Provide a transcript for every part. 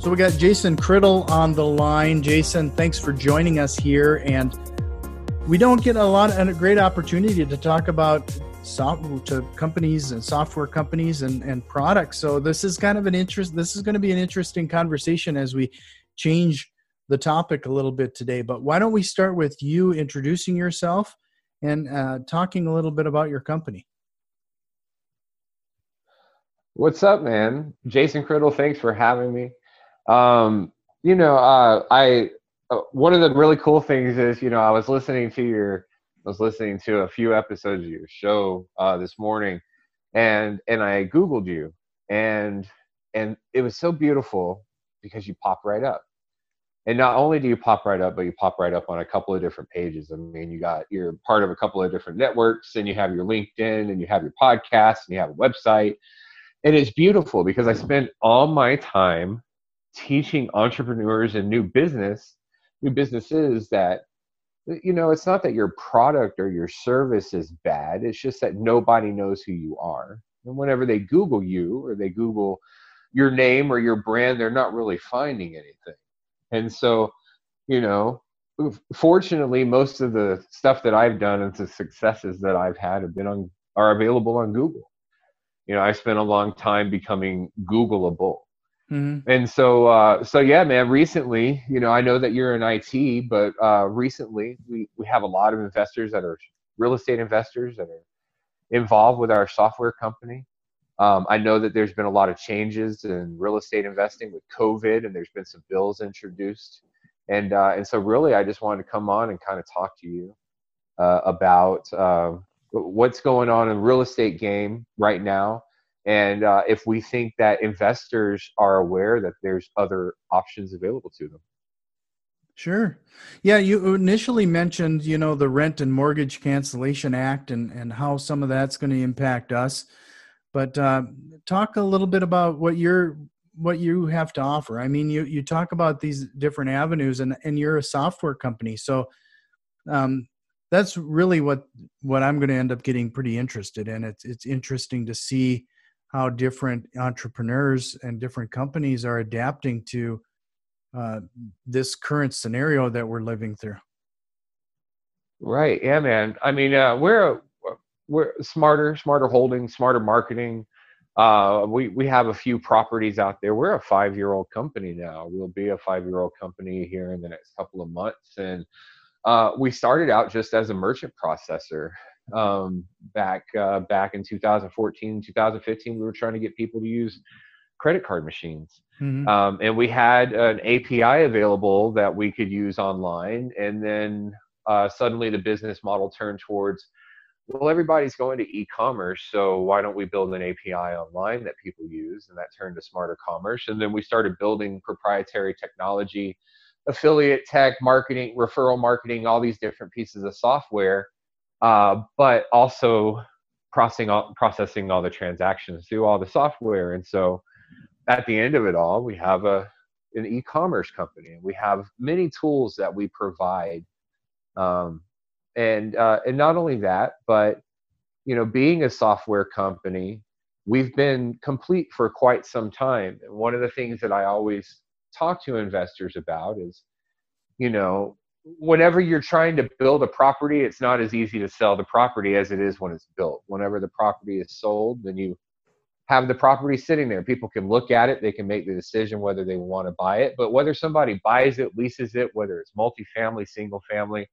So we got Jason Criddle on the line. Jason, thanks for joining us here. And we don't get a lot and a great opportunity to talk about soft to companies and software companies and, and products. So this is kind of an interest. This is going to be an interesting conversation as we change the topic a little bit today. But why don't we start with you introducing yourself and uh, talking a little bit about your company? What's up, man? Jason Criddle, thanks for having me. Um, you know, uh, I uh, one of the really cool things is, you know, I was listening to your I was listening to a few episodes of your show uh, this morning, and and I googled you, and and it was so beautiful because you pop right up. And not only do you pop right up, but you pop right up on a couple of different pages. I mean, you got you're part of a couple of different networks, and you have your LinkedIn, and you have your podcast, and you have a website, and it's beautiful because I spent all my time teaching entrepreneurs and new business, new businesses that you know it's not that your product or your service is bad it's just that nobody knows who you are. And whenever they google you or they google your name or your brand they're not really finding anything. And so you know fortunately most of the stuff that i've done and the successes that i've had have been on are available on google. You know i spent a long time becoming googleable Mm-hmm. And so, uh, so yeah, man. Recently, you know, I know that you're in IT, but uh, recently we we have a lot of investors that are real estate investors that are involved with our software company. Um, I know that there's been a lot of changes in real estate investing with COVID, and there's been some bills introduced, and uh, and so really, I just wanted to come on and kind of talk to you uh, about uh, what's going on in real estate game right now and uh, if we think that investors are aware that there's other options available to them. Sure. Yeah you initially mentioned you know the rent and mortgage cancellation act and and how some of that's going to impact us. But uh, talk a little bit about what you're what you have to offer. I mean you you talk about these different avenues and and you're a software company. So um, that's really what what i'm going to end up getting pretty interested in. It's it's interesting to see how different entrepreneurs and different companies are adapting to uh, this current scenario that we're living through. Right. Yeah, man. I mean, uh, we're we're Smartr, Smartr holding, Smartr marketing. Uh, we we have a few properties out there. We're a five year old company now. We'll be a five year old company here in the next couple of months, and uh, we started out just as a merchant processor um, back uh, back in 2014 2015 we were trying to get people to use credit card machines. Mm-hmm. um, and we had an api available that we could use online. And then uh, suddenly the business model turned towards well everybody's going to e-commerce so why don't we build an api online that people use? And that turned to Smartr commerce. And then we started building proprietary technology affiliate tech marketing referral marketing all these different pieces of software uh, but also processing all, processing all the transactions through all the software. And so at the end of it all, we have a an e-commerce company. And we have many tools that we provide, um, and uh, and not only that, but you know, being a software company, we've been complete for quite some time. And one of the things that I always talk to investors about is, you know, whenever you're trying to build a property, it's not as easy to sell the property as it is when it's built. Whenever the property is sold, then you have the property sitting there. People can look at it, they can make the decision whether they want to buy it. But whether somebody buys it, leases it, whether it's multifamily, single family,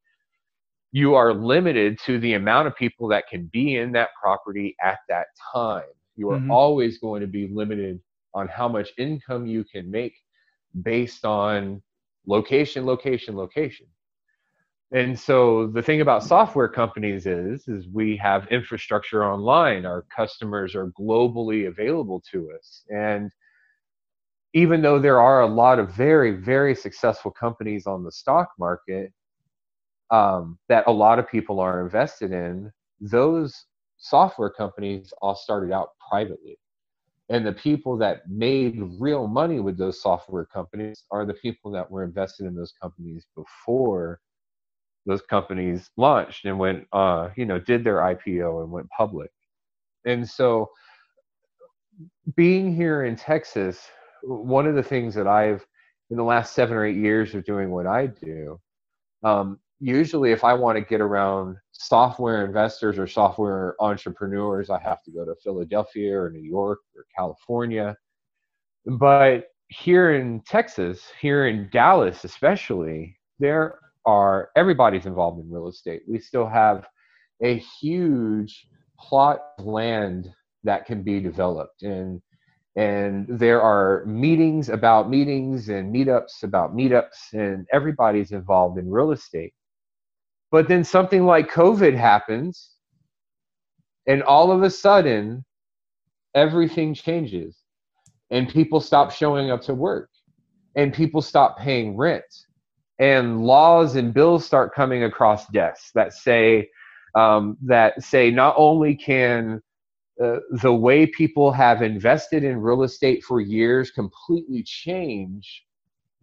you are limited to the amount of people that can be in that property at that time. You are mm-hmm. always going to be limited on how much income you can make based on location, location, location. And so the thing about software companies is is we have infrastructure online. Our customers are globally available to us. And even though there are a lot of very, very successful companies on the stock market um, that a lot of people are invested in, those software companies all started out privately. And the people that made real money with those software companies are the people that were invested in those companies before those companies launched and went, uh, you know, did their IPO and went public. And so, being here in Texas, one of the things that I've, in the last seven or eight years of doing what I do, um, usually if I want to get around software investors or software entrepreneurs, I have to go to Philadelphia or New York or California. But here in Texas, here in Dallas especially, there are everybody's involved in real estate. We still have a huge plot of land that can be developed and and there are meetings about meetings and meetups about meetups and everybody's involved in real estate but then something like covid happens and all of a sudden everything changes and people stop showing up to work and people stop paying rent and laws and bills start coming across desks that say um, that say not only can uh, the way people have invested in real estate for years completely change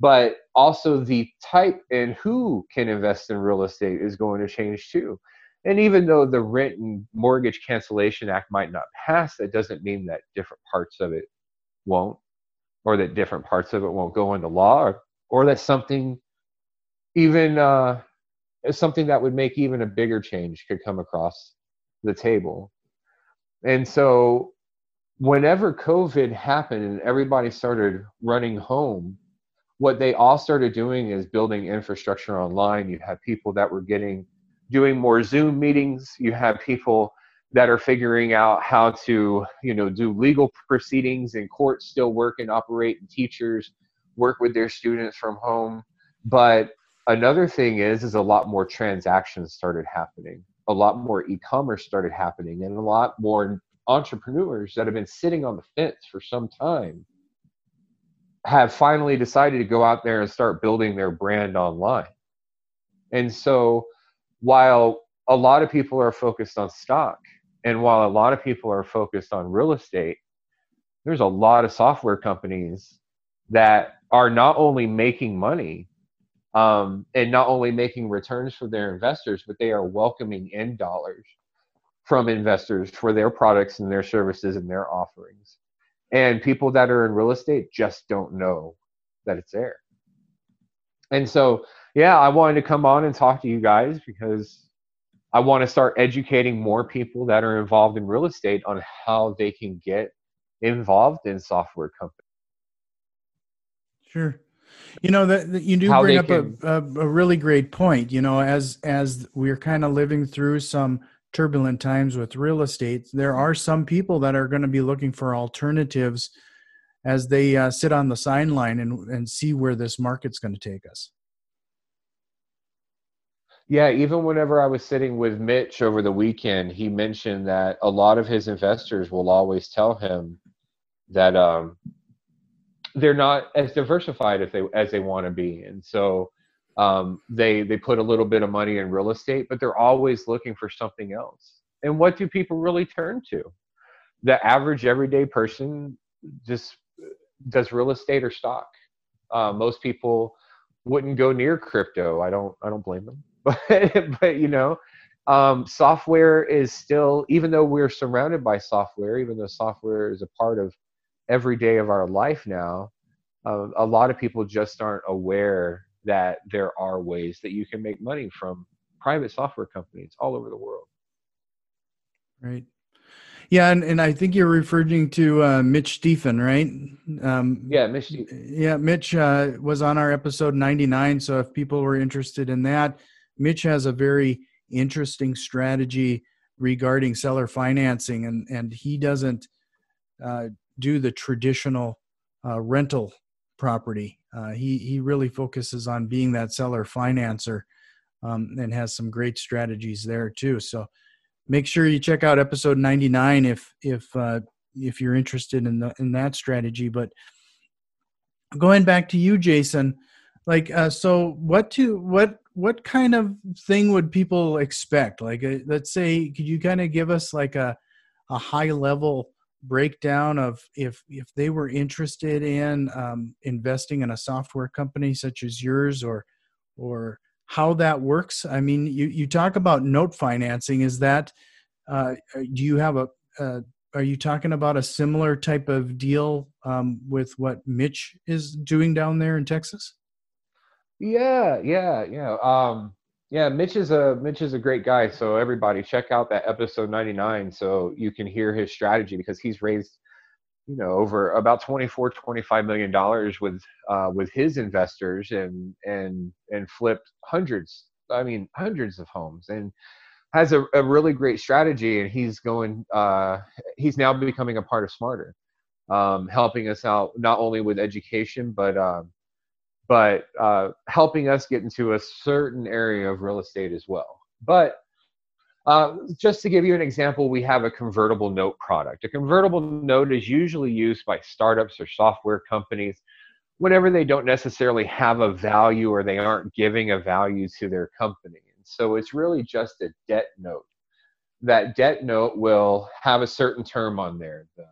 but also the type and who can invest in real estate is going to change too. And even though the rent and mortgage cancellation act might not pass that doesn't mean that different parts of it won't or that different parts of it won't go into law or, or that something even uh, something that would make even a bigger change could come across the table. And so, whenever COVID happened and everybody started running home, what they all started doing is building infrastructure online. You have people that were getting doing more Zoom meetings. You have people that are figuring out how to, you know, do legal proceedings in courts still work and operate, and teachers work with their students from home. But another thing is is a lot more transactions started happening. A lot more e-commerce started happening and a lot more entrepreneurs that have been sitting on the fence for some time have finally decided to go out there and start building their brand online. And so while a lot of people are focused on stock and while a lot of people are focused on real estate there's a lot of software companies that are not only making money um, and not only making returns for their investors, but they are welcoming in dollars from investors for their products and their services and their offerings. And people that are in real estate just don't know that it's there. And so, yeah, I wanted to come on and talk to you guys because I want to start educating more people that are involved in real estate on how they can get involved in software companies. Sure. You know that, that you do bring up can... a, a, really great point. You know, as as we're kind of living through some turbulent times with real estate, there are some people that are going to be looking for alternatives as they uh, sit on the sideline and and see where this market's going to take us. Yeah, even whenever I was sitting with Mitch over the weekend, he mentioned that a lot of his investors will always tell him that um, they're not as diversified as they as they want to be, and so um, they they put a little bit of money in real estate, but they're always looking for something else. And what do people really turn to? The average everyday person just does real estate or stock. Uh, most people wouldn't go near crypto. I don't I don't blame them, but but you know. Um, software is still, even though we're surrounded by software, even though software is a part of every day of our life now, uh, a lot of people just aren't aware that there are ways that you can make money from private software companies all over the world. Right. Yeah, and, and I think you're referring to uh, Mitch Stephen, right? Um, yeah, Mitch. Yeah, Mitch uh, was on our episode 99. So if people were interested in that, Mitch has a very interesting strategy regarding seller financing, and and he doesn't uh, do the traditional uh, rental property. Uh, he he really focuses on being that seller financer, um, and has some great strategies there too. So make sure you check out episode 99 if if uh, if you're interested in the in that strategy. But going back to you, Jason, like uh, so, what to what what kind of thing would people expect? Like, uh, let's say, could you kind of give us like a a high level breakdown of if if they were interested in um, investing in a software company such as yours, or or how that works? I mean, you you talk about note financing. Is that uh, do you have a, a are you talking about a similar type of deal um, with what Mitch is doing down there in Texas? Yeah, yeah, yeah. Um, yeah, Mitch is a Mitch is a great guy. So everybody, check out that episode ninety nine so you can hear his strategy because he's raised, you know, over about 24, 25 million dollars with uh, with his investors and and and flipped hundreds. I mean, hundreds of homes and has a, a really great strategy and he's going uh, he's now becoming a part of Smartr um, helping us out not only with education but um, but uh, helping us get into a certain area of real estate as well but uh, just to give you an example we have a convertible note product a convertible note is usually used by startups or software companies whenever they don't necessarily have a value or they aren't giving a value to their company And so it's really just a debt note. That debt note will have a certain term on there. The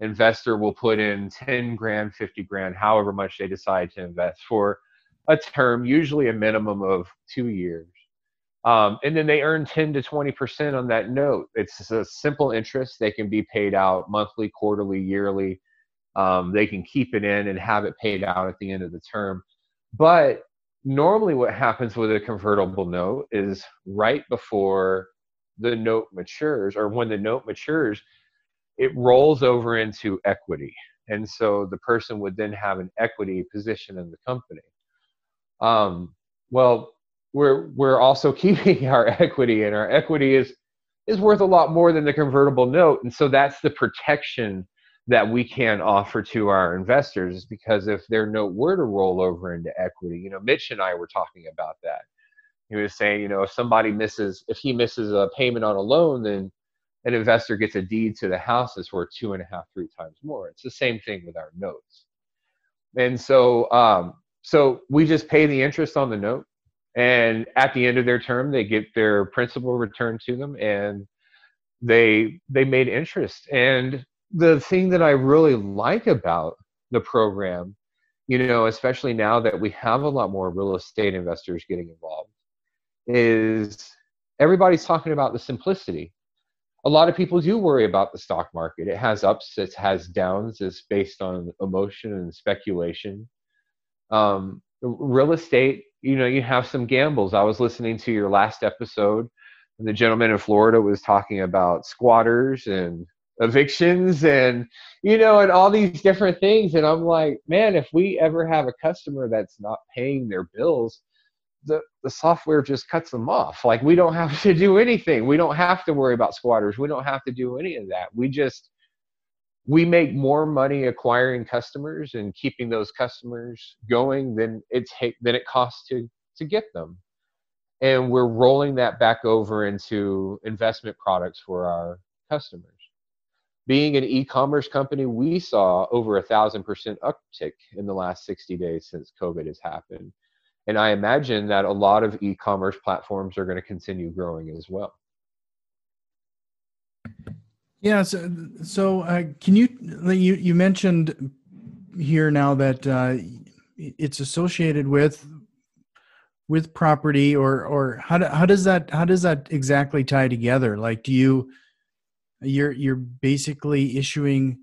investor will put in 10 grand, 50 grand, however much they decide to invest for a term, usually a minimum of two years. Um, and then they earn 10 to 20% on that note. It's a simple interest. They can be paid out monthly, quarterly, yearly. Um, they can keep it in and have it paid out at the end of the term. But normally what happens with a convertible note is right before the note matures or when the note matures it rolls over into equity. And so the person would then have an equity position in the company. Um, well we're we're also keeping our equity and our equity is is worth a lot more than the convertible note. And so that's the protection that we can offer to our investors because if their note were to roll over into equity, you know, Mitch and I were talking about that. He was saying, you know, if somebody misses, if he misses a payment on a loan, then an investor gets a deed to the house that's worth two and a half, three times more. It's the same thing with our notes. And so, um, so we just pay the interest on the note, and at the end of their term, they get their principal returned to them, and they they made interest. And the thing that I really like about the program, you know, especially now that we have a lot more real estate investors getting involved, is everybody's talking about the simplicity. A lot of people do worry about the stock market. It has ups, it has downs. It's based on emotion and speculation. Um, real estate, you know, you have some gambles. I was listening to your last episode, and the gentleman in Florida was talking about squatters and evictions and you know and all these different things and i'm like man if we ever have a customer that's not paying their bills the the software just cuts them off. Like we don't have to do anything. We don't have to worry about squatters. We don't have to do any of that. We just we make more money acquiring customers and keeping those customers going than it take than it costs to to get them. And we're rolling that back over into investment products for our customers. Being an e-commerce company, we saw over a thousand percent uptick in the last 60 days since COVID has happened. And I imagine that a lot of e-commerce platforms are going to continue growing as well. Yeah. So, so uh, can you, you, you mentioned here now that uh, it's associated with with property or or how, do, how does that how does that exactly tie together like do you you're you're basically issuing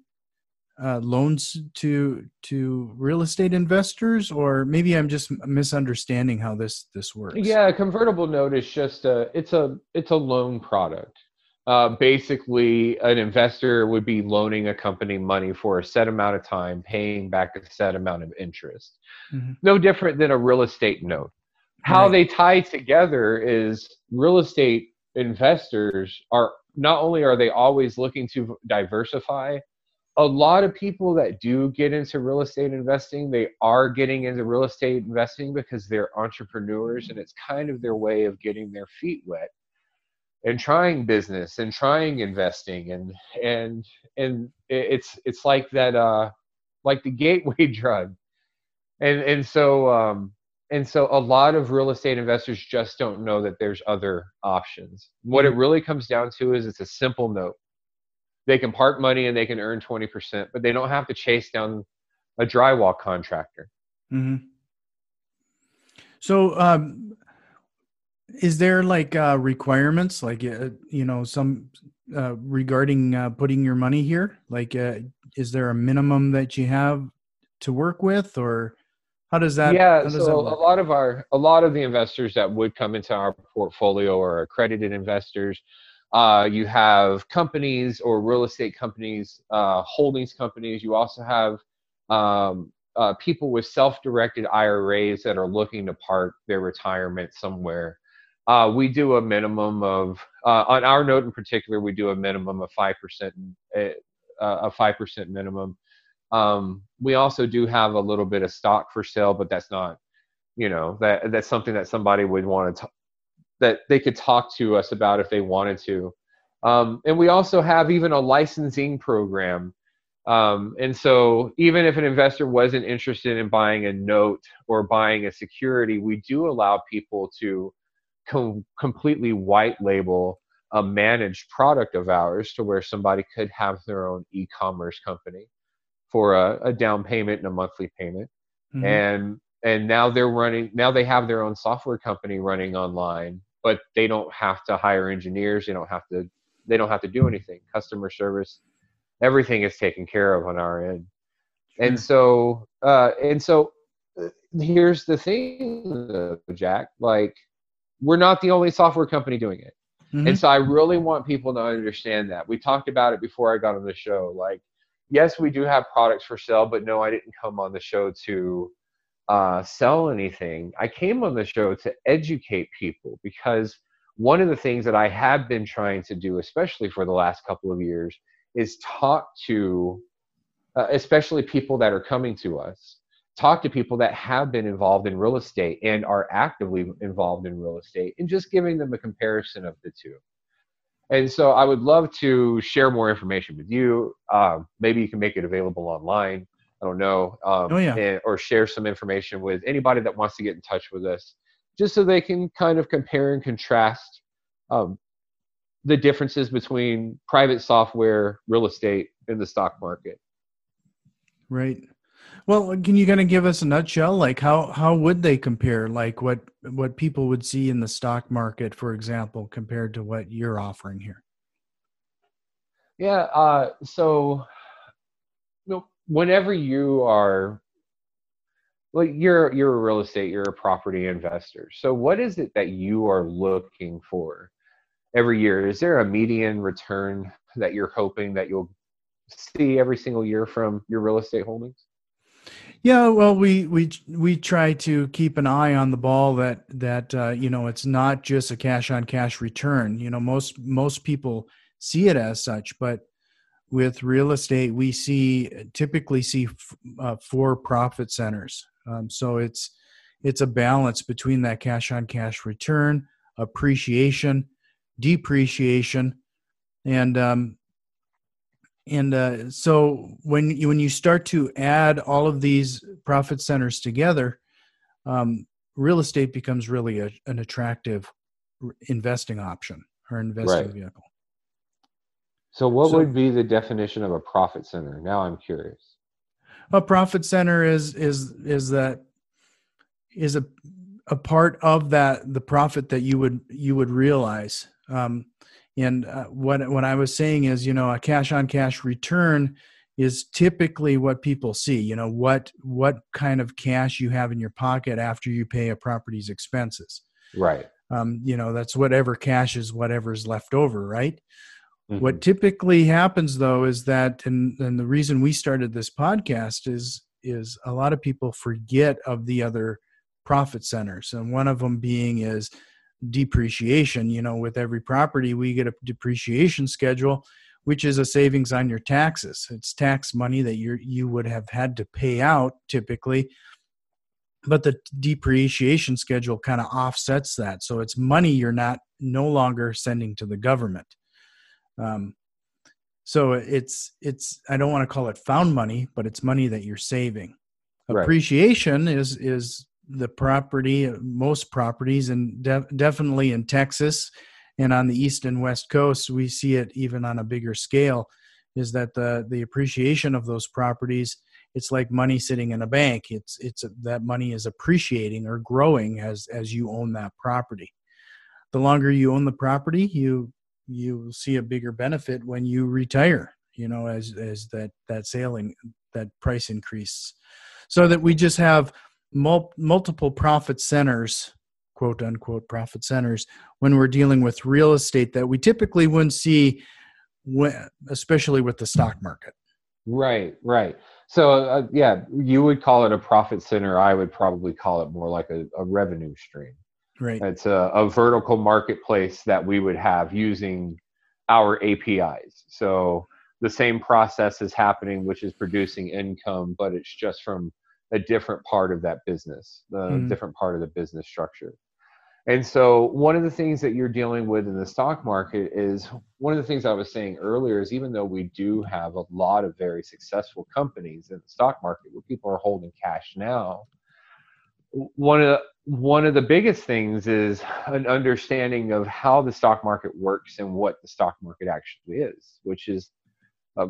uh, loans to to real estate investors, or maybe I'm just misunderstanding how this this works. Yeah, a convertible note is just a it's a it's a loan product. Uh, basically, an investor would be loaning a company money for a set amount of time, paying back a set amount of interest. Mm-hmm. No different than a real estate note. How right. they tie together is real estate investors are not only are they always looking to diversify, a lot of people that do get into real estate investing, they are getting into real estate investing because they're entrepreneurs and it's kind of their way of getting their feet wet and trying business and trying investing and and and it's it's like that uh like the gateway drug and and so um, and so a lot of real estate investors just don't know that there's other options. What it mm-hmm. really comes down to is it's a simple note. They can park money and they can earn 20%, but they don't have to chase down a drywall contractor. Mm-hmm. So, um, is there like uh, requirements, like uh, you know, some uh, regarding uh, putting your money here? Like, uh, is there a minimum that you have to work with, or how does that? Yeah, does so that a lot of our a lot of the investors that would come into our portfolio are accredited investors. Uh, you have companies or real estate companies, uh, holdings companies. You also have um, uh, people with self-directed IRAs that are looking to park their retirement somewhere. Uh, we do a minimum of uh, on our note in particular, we do a minimum of five percent, uh, a five percent minimum. Um, we also do have a little bit of stock for sale, but that's not, you know, that that's something that somebody would want to, that they could talk to us about if they wanted to. Um, and we also have even a licensing program. Um, and so even if an investor wasn't interested in buying a note or buying a security, we do allow people to com- completely white label a managed product of ours to where somebody could have their own e-commerce company for a, a down payment and a monthly payment. Mm-hmm. And and now they're running now they have their own software company running online, but they don't have to hire engineers, they don't have to they don't have to do anything. Customer service, everything is taken care of on our end. Sure. And so uh and so uh, here's the thing, Jack, like we're not the only software company doing it. Mm-hmm. And so I really want people to understand that. We talked about it before I got on the show. Like yes, we do have products for sale, but no, I didn't come on the show to uh, sell anything. I came on the show to educate people because one of the things that I have been trying to do, especially for the last couple of years, is talk to, uh, especially people that are coming to us, talk to people that have been involved in real estate and are actively involved in real estate, and just giving them a comparison of the two. And so I would love to share more information with you. Um, maybe you can make it available online. I don't know. Um, oh, yeah. And, or share some information with anybody that wants to get in touch with us, just so they can kind of compare and contrast um, the differences between private software, real estate, and the stock market. Right. Well, can you kind of give us a nutshell? Like how how would they compare? Like what what people would see in the stock market, for example, compared to what you're offering here? Yeah. Uh, so, whenever you are, well, you're you're a real estate, you're a property investor. So, what is it that you are looking for every year? Is there a median return that you're hoping that you'll see every single year from your real estate holdings? Yeah, well, we we we try to keep an eye on the ball that that uh, you know it's not just a cash on cash return. You know, most most people see it as such, but with real estate, we see typically see uh, four profit centers. Um, so it's it's a balance between that cash on cash return, appreciation, depreciation, and um, and uh, so when you when you start to add all of these profit centers together um, real estate becomes really a, an attractive investing option or investing right. vehicle so what so, would be the definition of a profit center now i'm curious a profit center is is is that is a a part of that the profit that you would you would realize um, and uh, what what I was saying is, you know, a cash on cash return is typically what people see. You know, what what kind of cash you have in your pocket after you pay a property's expenses. Right. Um, you know, that's whatever cash is whatever's left over, right? Mm-hmm. What typically happens though is that, and, and the reason we started this podcast is is a lot of people forget of the other profit centers, and one of them being is depreciation. You know, with every property, we get a depreciation schedule, which is a savings on your taxes. It's tax money that you you would have had to pay out typically, but the depreciation schedule kind of offsets that. So it's money you're not no longer sending to the government. Um, so it's it's I don't want to call it found money, but it's money that you're saving. Right. Appreciation is is the property most properties and de- definitely in Texas and on the east and west coast we see it even on a bigger scale is that the the appreciation of those properties it's like money sitting in a bank it's it's that money is appreciating or growing as as you own that property the longer you own the property you you will see a bigger benefit when you retire you know as as that that sailing that price increase so that we just have mul- multiple profit centers quote unquote profit centers when we're dealing with real estate that we typically wouldn't see when, especially with the stock market Right, right. So, uh, yeah, you would call it a profit center. I would probably call it more like a, a revenue stream. Right It's a, a vertical marketplace that we would have using our APIs. So, the same process is happening, which is producing income, but it's just from a different part of that business, the Mhm. different part of the business structure. And so, one of the things that you're dealing with in the stock market is one of the things I was saying earlier is even though we do have a lot of very successful companies in the stock market where people are holding cash now, one of the, one of the biggest things is an understanding of how the stock market works and what the stock market actually is, which is, a,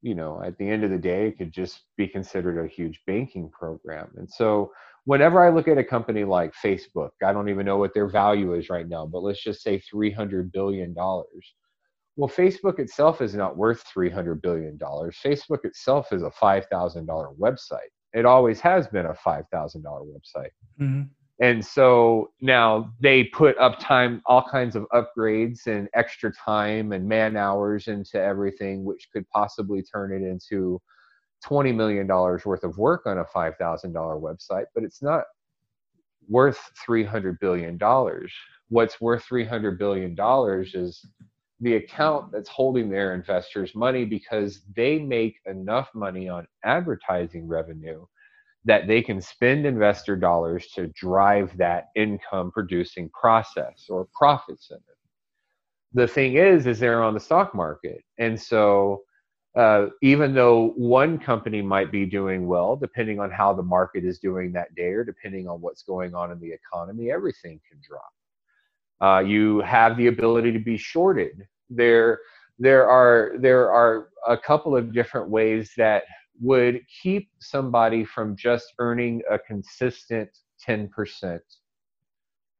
you know, at the end of the day, it could just be considered a huge banking program. And so, whenever I look at a company like Facebook, I don't even know what their value is right now, but let's just say $300 billion. Well, Facebook itself is not worth $300 billion. Facebook itself is a $5,000 website. It always has been a $5,000 website. Mhm. And so now they put up time, all kinds of upgrades and extra time and man hours into everything, which could possibly turn it into $20 million worth of work on a $5,000 website, but it's not worth $300 billion. What's worth $300 billion is the account that's holding their investors money because they make enough money on advertising revenue that they can spend investor dollars to drive that income producing process or profit center. The thing is, is they're on the stock market. And so uh, even though one company might be doing well, depending on how the market is doing that day or depending on what's going on in the economy, everything can drop. Uh, you have the ability to be shorted. There, there are there are a couple of different ways that would keep somebody from just earning a consistent 10%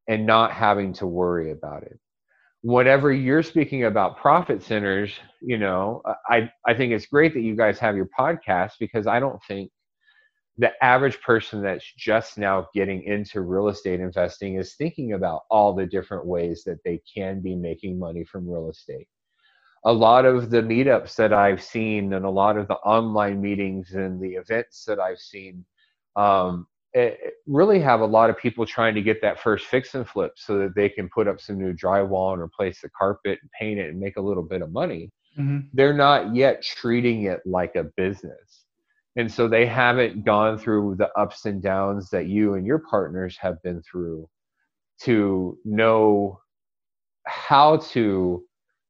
and not having to worry about it. whatever you're speaking about profit centers, you know, I, I think it's great that you guys have your podcast because I don't think the average person that's just now getting into real estate investing is thinking about all the different ways that they can be making money from real estate a lot of the meetups that I've seen and a lot of the online meetings and the events that I've seen um, it, it really have a lot of people trying to get that first fix and flip so that they can put up some new drywall and replace the carpet and paint it and make a little bit of money. Mhm. They're not yet treating it like a business. And so they haven't gone through the ups and downs that you and your partners have been through to know how to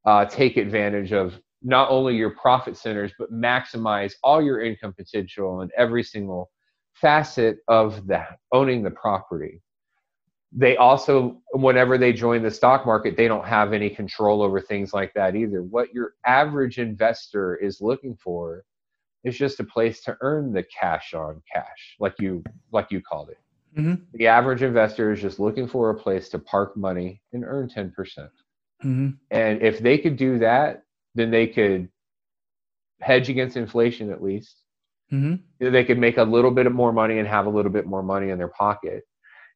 uh, take advantage of not only your profit centers, but maximize all your income potential in every single facet of that owning the property. They also, whenever they join the stock market, they don't have any control over things like that either. What your average investor is looking for is just a place to earn the cash on cash, like you like you called it. Mhm. The average investor is just looking for a place to park money and earn 10%. Mhm. And if they could do that, then they could hedge against inflation at least. Mhm. They could make a little bit more money and have a little bit more money in their pocket.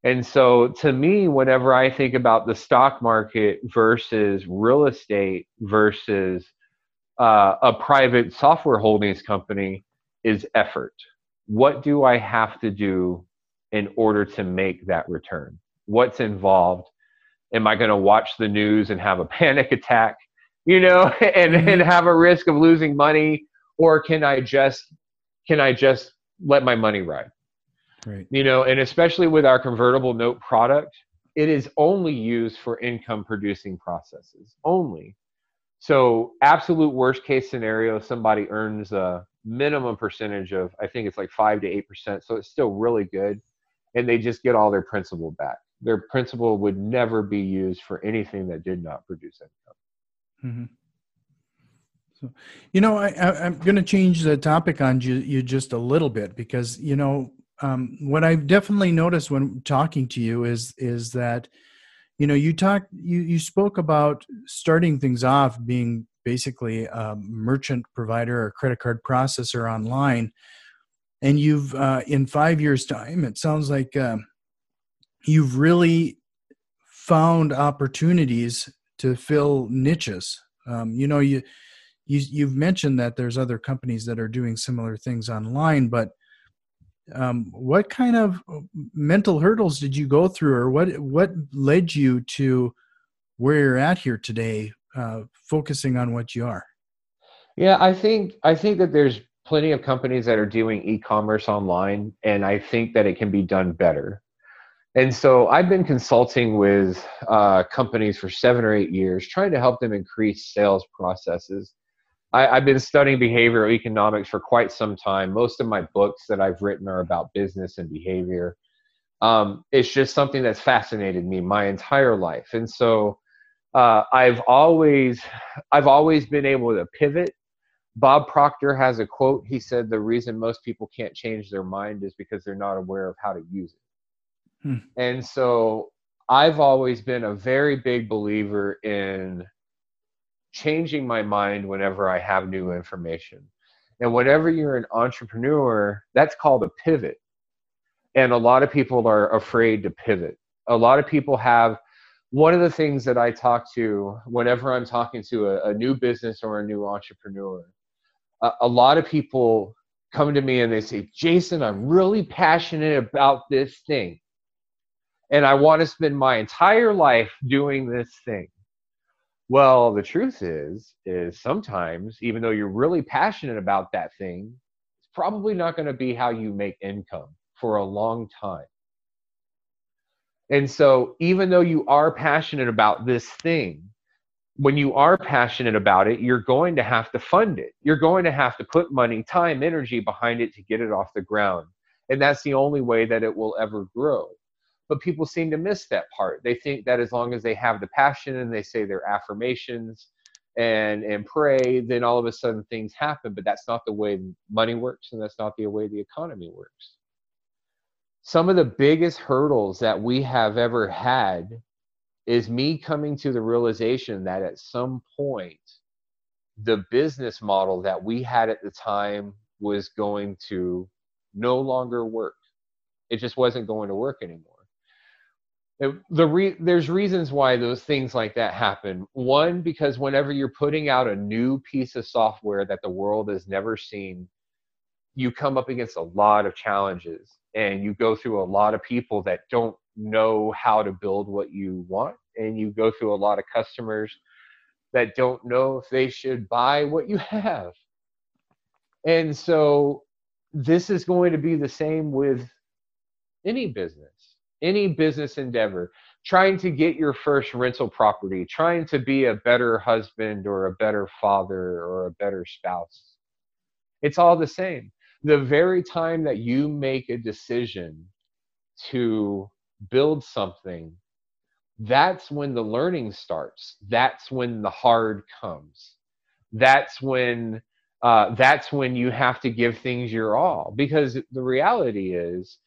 And so to me, whenever I think about the stock market versus real estate versus uh, a private software holdings company, is effort. What do I have to do in order to make that return? What's involved? Am I going to watch the news and have a panic attack, you know, and, mm-hmm. and have a risk of losing money, or can I just can I just let my money ride? Right. You know, and especially with our convertible note product, it is only used for income producing processes only. So, absolute worst case scenario, somebody earns a minimum percentage of I think it's like five to eight percent. So it's still really good, and they just get all their principal back. Their principal would never be used for anything that did not produce income. Mm-hmm. So, you know, I, am going to change the topic on you, you, just a little bit because you know um, what I've definitely noticed when talking to you is is that you know you talked you you spoke about starting things off being basically a merchant provider or credit card processor online and you've uh, in five years time it sounds like uh, you've really found opportunities to fill niches. Um, you know you, you you've mentioned that there's other companies that are doing similar things online but um, what kind of mental hurdles did you go through or what what led you to where you're at here today uh, focusing on what you are? Yeah i think i think that there's plenty of companies that are doing e-commerce online and i think that it can be done better and so i've been consulting with uh, companies for seven or eight years trying to help them increase sales processes I, have been studying behavioral economics for quite some time. Most of my books that I've written are about business and behavior. Um, it's just something that's fascinated me my entire life, and so uh, I've always I've always been able to pivot. Bob Proctor has a quote. He said, "The reason most people can't change their mind is because they're not aware of how to use it." Hmm. And so I've always been a very big believer in changing my mind whenever I have new information. And whenever you're an entrepreneur, that's called a pivot. And a lot of people are afraid to pivot. A lot of people have one of the things that I talk to whenever I'm talking to a, a new business or a new entrepreneur, a, a lot of people come to me and they say, Jason, I'm really passionate about this thing. And I want to spend my entire life doing this thing. Well, the truth is, is sometimes, even though you're really passionate about that thing, it's probably not going to be how you make income for a long time. And so, even though you are passionate about this thing, when you are passionate about it, you're going to have to fund it. You're going to have to put money, time, energy behind it to get it off the ground. And that's the only way that it will ever grow but people seem to miss that part. They think that as long as they have the passion and they say their affirmations and and pray, then all of a sudden things happen. But that's not the way money works, and that's not the way the economy works. Some of the biggest hurdles that we have ever had is me coming to the realization that at some point the business model that we had at the time was going to no longer work. It just wasn't going to work anymore the re- there's reasons why those things like that happen. One because whenever you're putting out a new piece of software that the world has never seen you come up against a lot of challenges. And you go through a lot of people that don't know how to build what you want. And you go through a lot of customers that don't know if they should buy what you have. And so this is going to be the same with any business any business endeavor, trying to get your first rental property, trying to be a better husband or a better father or a better spouse. It's all the same. The very time that you make a decision to build something, that's when the learning starts. That's when the hard comes. That's when uh, that's when you have to give things your all because the reality is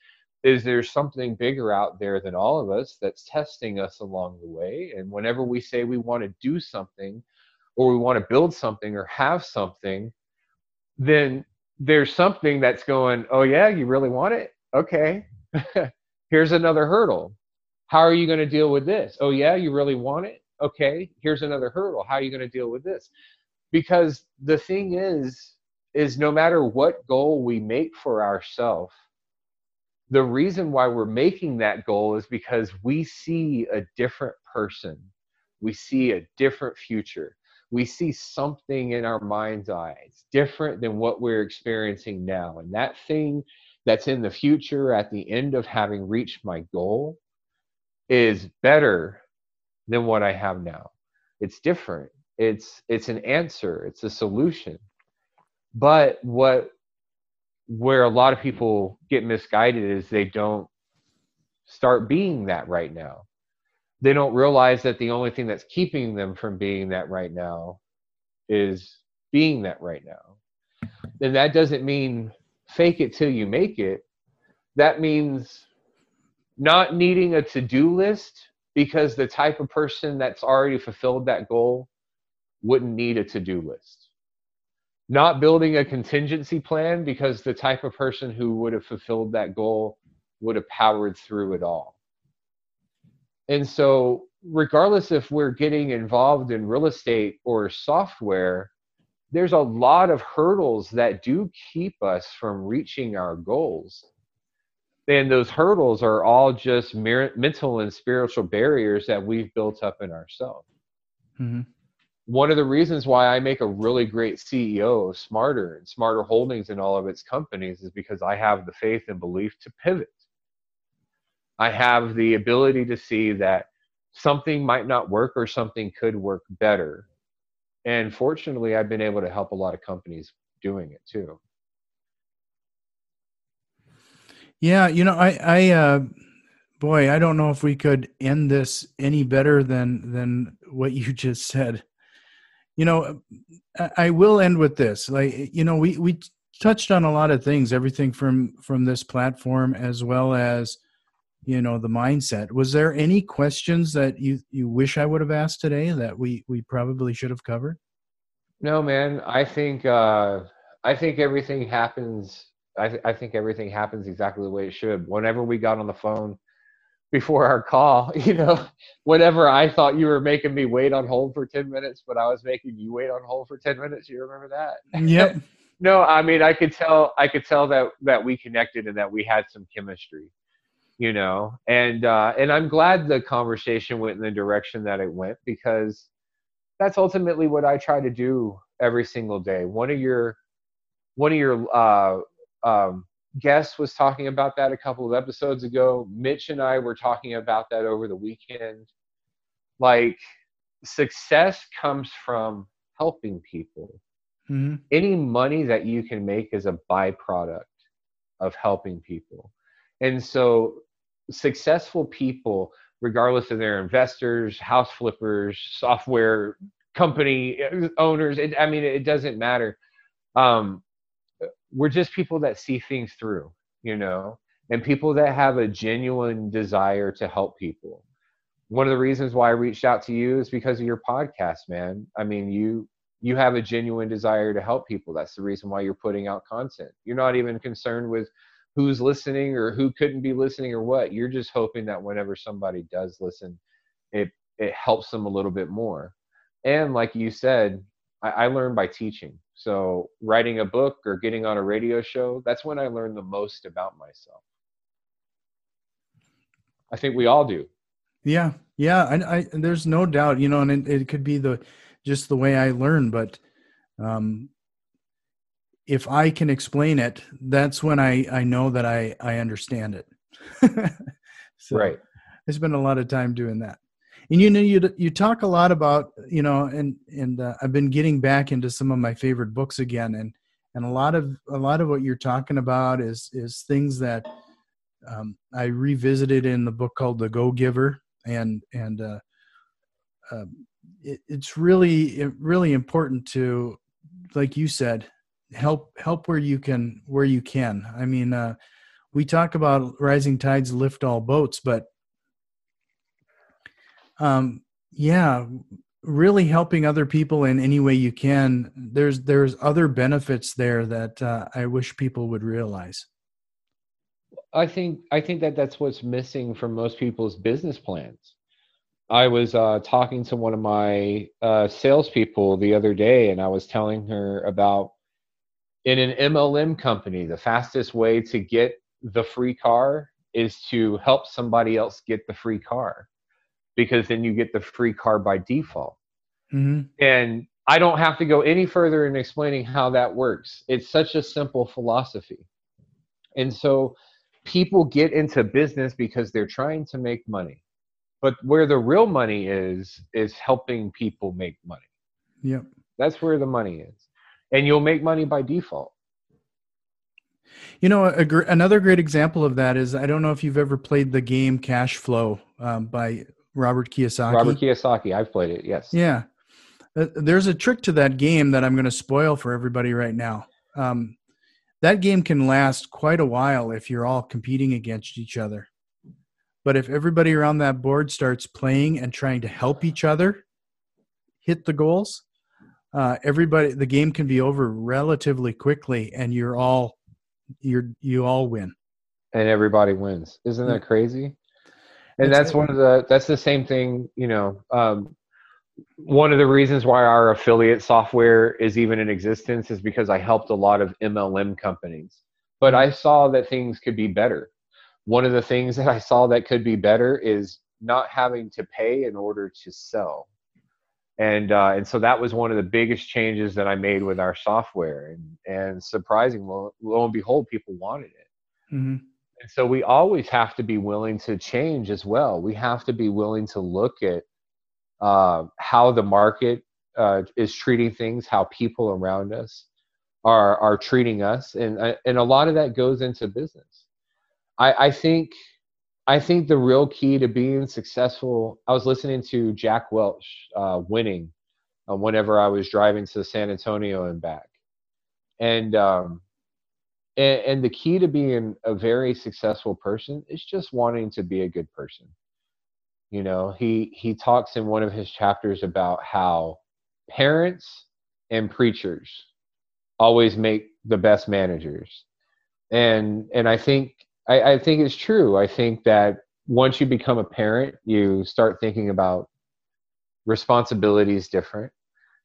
is there something bigger out there than all of us that's testing us along the way? And whenever we say we want to do something or we want to build something or have something then there's something that's going oh yeah you really want it? Okay. Here's another hurdle. How are you going to deal with this? Oh yeah you really want it? Okay here's another hurdle. How are you going to deal with this? Because the thing is is no matter what goal we make for ourselves the reason why we're making that goal is because we see a different person. We see a different future. We see something in our mind's eye. eyes different than what we're experiencing now. And that thing that's in the future at the end of having reached my goal is better than what I have now. It's different. It's it's an answer, it's a solution. but what where a lot of people get misguided is they don't start being that right now. They don't realize that the only thing that's keeping them from being that right now is being that right now. And that doesn't mean fake it till you make it. That means not needing a to-do list because the type of person that's already fulfilled that goal wouldn't need a to-do list not building a contingency plan because the type of person who would have fulfilled that goal would have powered through it all and so regardless if we're getting involved in real estate or software there's a lot of hurdles that do keep us from reaching our goals and those hurdles are all just mental and spiritual barriers that we've built up in ourselves. Mm-hmm. One of the reasons why I make a really great CEO of Smartr and Smartr Holdings and all of its companies is because I have the faith and belief to pivot. I have the ability to see that something might not work or something could work better. And fortunately, I've been able to help a lot of companies doing it too. Yeah, you know, I, I, uh, boy, I don't know if we could end this any better than than what you just said. You know, I, will end with this. Like, you know, we we touched on a lot of things, everything from from this platform as well as you know the mindset was there any questions that you you wish i would have asked today that we we probably should have covered no man i think uh i think everything happens I, th- I think everything happens exactly the way it should. Whenever we got on the phone before our call, you know, whenever I thought you were making me wait on hold for 10 minutes, but I was making you wait on hold for 10 minutes. You remember that? Yep. no, I mean, I could tell, I could tell that, that we connected and that we had some chemistry, you know, and, uh, and I'm glad the conversation went in the direction that it went because that's ultimately what I try to do every single day. One of your, one of your, uh, um, guest was talking about that a couple of episodes ago. Mitch and I were talking about that over the weekend. Like, success comes from helping people. Mm-hmm. Any money that you can make is a byproduct of helping people. And so, successful people, regardless of their investors, house flippers, software company owners, it, I mean, it doesn't matter. Um, we're just people that see things through, you know, and people that have a genuine desire to help people. One of the reasons why I reached out to you is because of your podcast, man. I mean, you you have a genuine desire to help people. That's the reason why you're putting out content. You're not even concerned with who's listening or who couldn't be listening or what. You're just hoping that whenever somebody does listen, it it helps them a little bit more. And like you said, I, I learn by teaching. So writing a book or getting on a radio show, that's when I learn the most about myself. I think we all do. Yeah, yeah. I, I there's no doubt, you know, and it, it could be the just the way I learn, but um, if I can explain it, that's when I I know that I I understand it. so right. I spend a lot of time doing that and you know you you talk a lot about you know and and uh, I've been getting back into some of my favorite books again and and a lot of a lot of what you're talking about is is things that um, I revisited in the book called The Go Giver and and uh, uh, it, it's really really important to like you said help help where you can where you can. I mean uh, we talk about rising tides lift all boats but um, yeah really helping other people in any way you can. There's there's other benefits there that uh, i wish people would realize. I think i think that that's what's missing from most people's business plans. I was uh, talking to one of my uh, salespeople the other day and i was telling her about in an mlm company the fastest way to get the free car is to help somebody else get the free car because then you get the free car by default. Mm-hmm. And I don't have to go any further in explaining how that works. It's such a simple philosophy. And so people get into business because they're trying to make money. But where the real money is, is helping people make money. Yep. That's where the money is. and you'll make money by default. You know, a, gr- another great example of that is I don't know if you've ever played the game Cash Flow um, by Robert Kiyosaki. Robert Kiyosaki, I've played it. Yes. Yeah, uh, there's a trick to that game that I'm going to spoil for everybody right now. Um, that game can last quite a while if you're all competing against each other. But if everybody around that board starts playing and trying to help each other hit the goals, uh, everybody the game can be over relatively quickly, and you're all you're you all win. And everybody wins. Isn't that crazy? And that's one of the that's the same thing. You know, um, one of the reasons why our affiliate software is even in existence is because I helped a lot of MLM companies. But I saw that things could be better. One of the things that I saw that could be better is not having to pay in order to sell and uh, and so that was one of the biggest changes that I made with our software, and and surprising, lo, lo and behold, people wanted it. Mm-hmm. And so we always have to be willing to change as well. We have to be willing to look at uh, how the market uh, is treating things, how people around us are are treating us, and uh, and a lot of that goes into business. I, I think I think the real key to being successful. I was listening to Jack Welch uh, winning uh, whenever I was driving to San Antonio and back, and um, and, and the key to being a very successful person is just wanting to be a good person. You know, he he talks in one of his chapters about how parents and preachers always make the best managers, and and I think I, I think it's true. I think that once you become a parent, you start thinking about responsibilities different.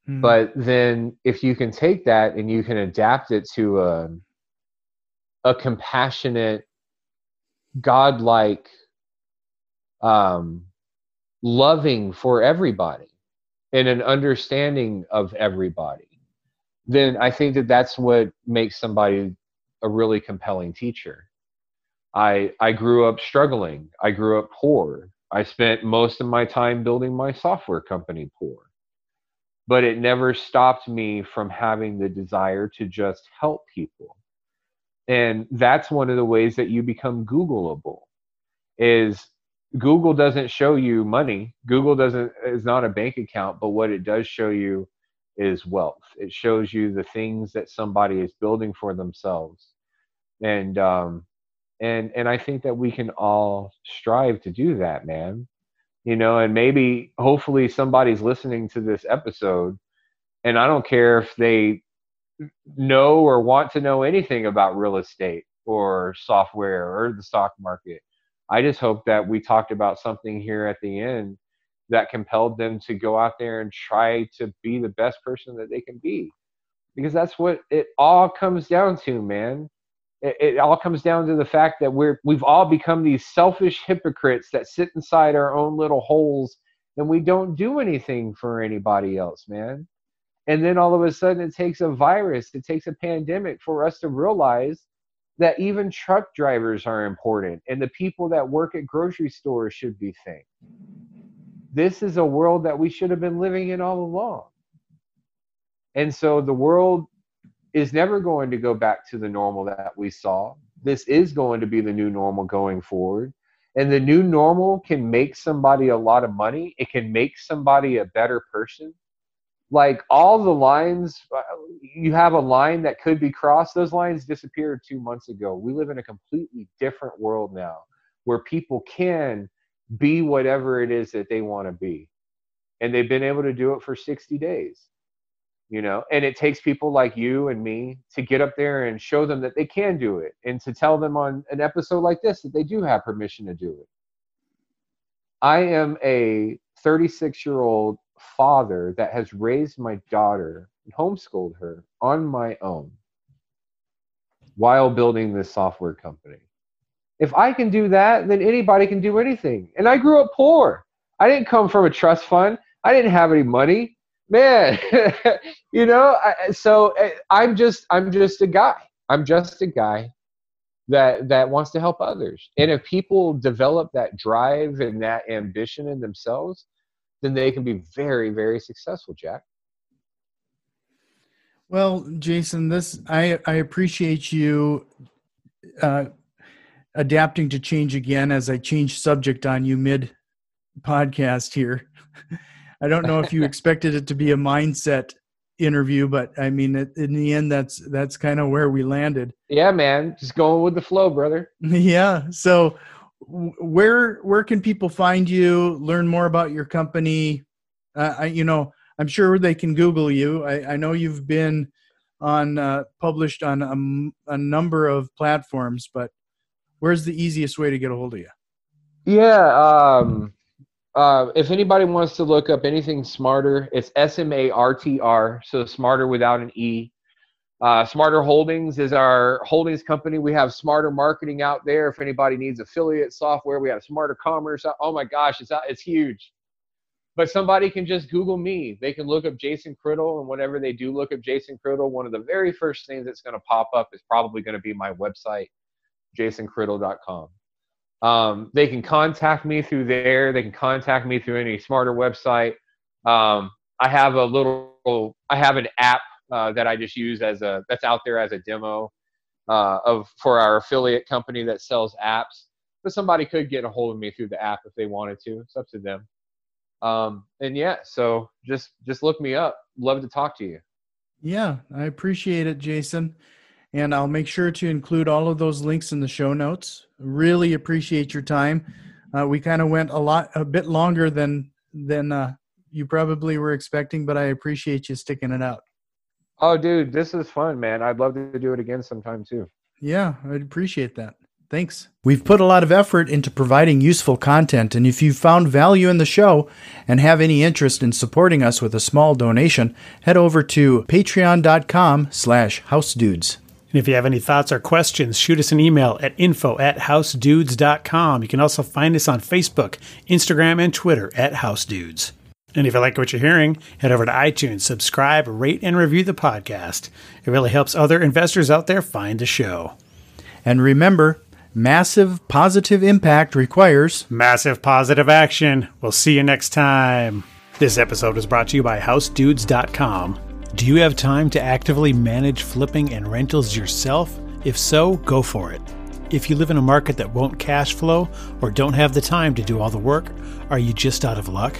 Mm-hmm. But then if you can take that and you can adapt it to a, a compassionate, godlike, um, loving for everybody and an understanding of everybody, then I think that that's what makes somebody a really compelling teacher. I I grew up struggling. I grew up poor. I spent most of my time building my software company poor. But it never stopped me from having the desire to just help people. And that's one of the ways that you become Googleable is Google doesn't show you money. Google doesn't is not a bank account, but what it does show you is wealth. It shows you the things that somebody is building for themselves. And um, and and i think that we can all strive to do that man you know and maybe hopefully somebody's listening to this episode and i don't care if they know or want to know anything about real estate or software or the stock market. I just hope that we talked about something here at the end that compelled them to go out there and try to be the best person that they can be. Because that's what it all comes down to man. It, it all comes down to the fact that we're we've all become these selfish hypocrites that sit inside our own little holes and we don't do anything for anybody else, man. And then all of a sudden it takes a virus, it takes a pandemic for us to realize that even truck drivers are important and the people that work at grocery stores should be thanked. This is a world that we should have been living in all along. And so the world is never going to go back to the normal that we saw. This is going to be the new normal going forward. And the new normal can make somebody a lot of money. It can make somebody a better person. Like all the lines, uh, you have a line that could be crossed. Those lines disappeared two months ago. We live in a completely different world now where people can be whatever it is that they want to be. And they've been able to do it for 60 days you know and it takes people like you and me to get up there and show them that they can do it and to tell them on an episode like this that they do have permission to do it i am a 36 year old father that has raised my daughter and homeschooled her on my own while building this software company. If i can do that then anybody can do anything. And i grew up poor. I didn't come from a trust fund. I didn't have any money. Man you know I, so eh, i'm just i'm just a guy. I'm just a guy that that wants to help others. And if people develop that drive and that ambition in themselves then they can be very very successful jack Well, Jason, this I I appreciate you uh, adapting to change again as I change subject on you mid podcast here. I don't know if you expected it to be a mindset interview, but I mean, in the end, that's that's kind of where we landed. Yeah, man, just going with the flow, brother. yeah. So, where where can people find you? Learn more about your company. Uh, I, you know, I'm sure they can Google you. I, I know you've been on uh, published on a, a, number of platforms, but where's the easiest way to get a hold of you? Yeah, um, uh, if anybody wants to look up anything Smartr, it's S M A R T R, so Smartr without an E. Uh, Smartr Holdings is our holdings company. We have Smartr marketing out there. If anybody needs affiliate software, we have Smartr commerce. Oh my gosh, it's it's huge but somebody can just Google me. They can look up Jason Criddle, and whenever they do look up Jason Criddle, one of the very first things that's going to pop up is probably going to be my website, jasoncriddle.com. Um, they can contact me through there. They can contact me through any Smartr website. Um, I have a little, I have an app uh, that I just use as a that's out there as a demo uh, of for our affiliate company that sells apps. But somebody could get a hold of me through the app if they wanted to. It's up to them. Um, and yeah so just just look me up. Love to talk to you. Yeah i appreciate it jason. And i'll make sure to include all of those links in the show notes. Really appreciate your time. Uh, we kind of went a lot a bit longer than than uh, you probably were expecting but i appreciate you sticking it out oh dude this is fun man i'd love to do it again sometime too yeah i'd appreciate that Thanks. We've put a lot of effort into providing useful content, and if you found value in the show and have any interest in supporting us with a small donation, head over to patreon.com slash housedudes. And if you have any thoughts or questions, shoot us an email at info at housedudes.com. You can also find us on Facebook, Instagram, and Twitter at housedudes. And if you like what you're hearing, head over to iTunes, subscribe, rate, and review the podcast. It really helps other investors out there find the show. And remember, Massive positive impact requires massive positive action. We'll see you next time. This episode is brought to you by HouseDudes.com. Do you have time to actively manage flipping and rentals yourself? If so, go for it. If you live in a market that won't cash flow or don't have the time to do all the work, are you just out of luck?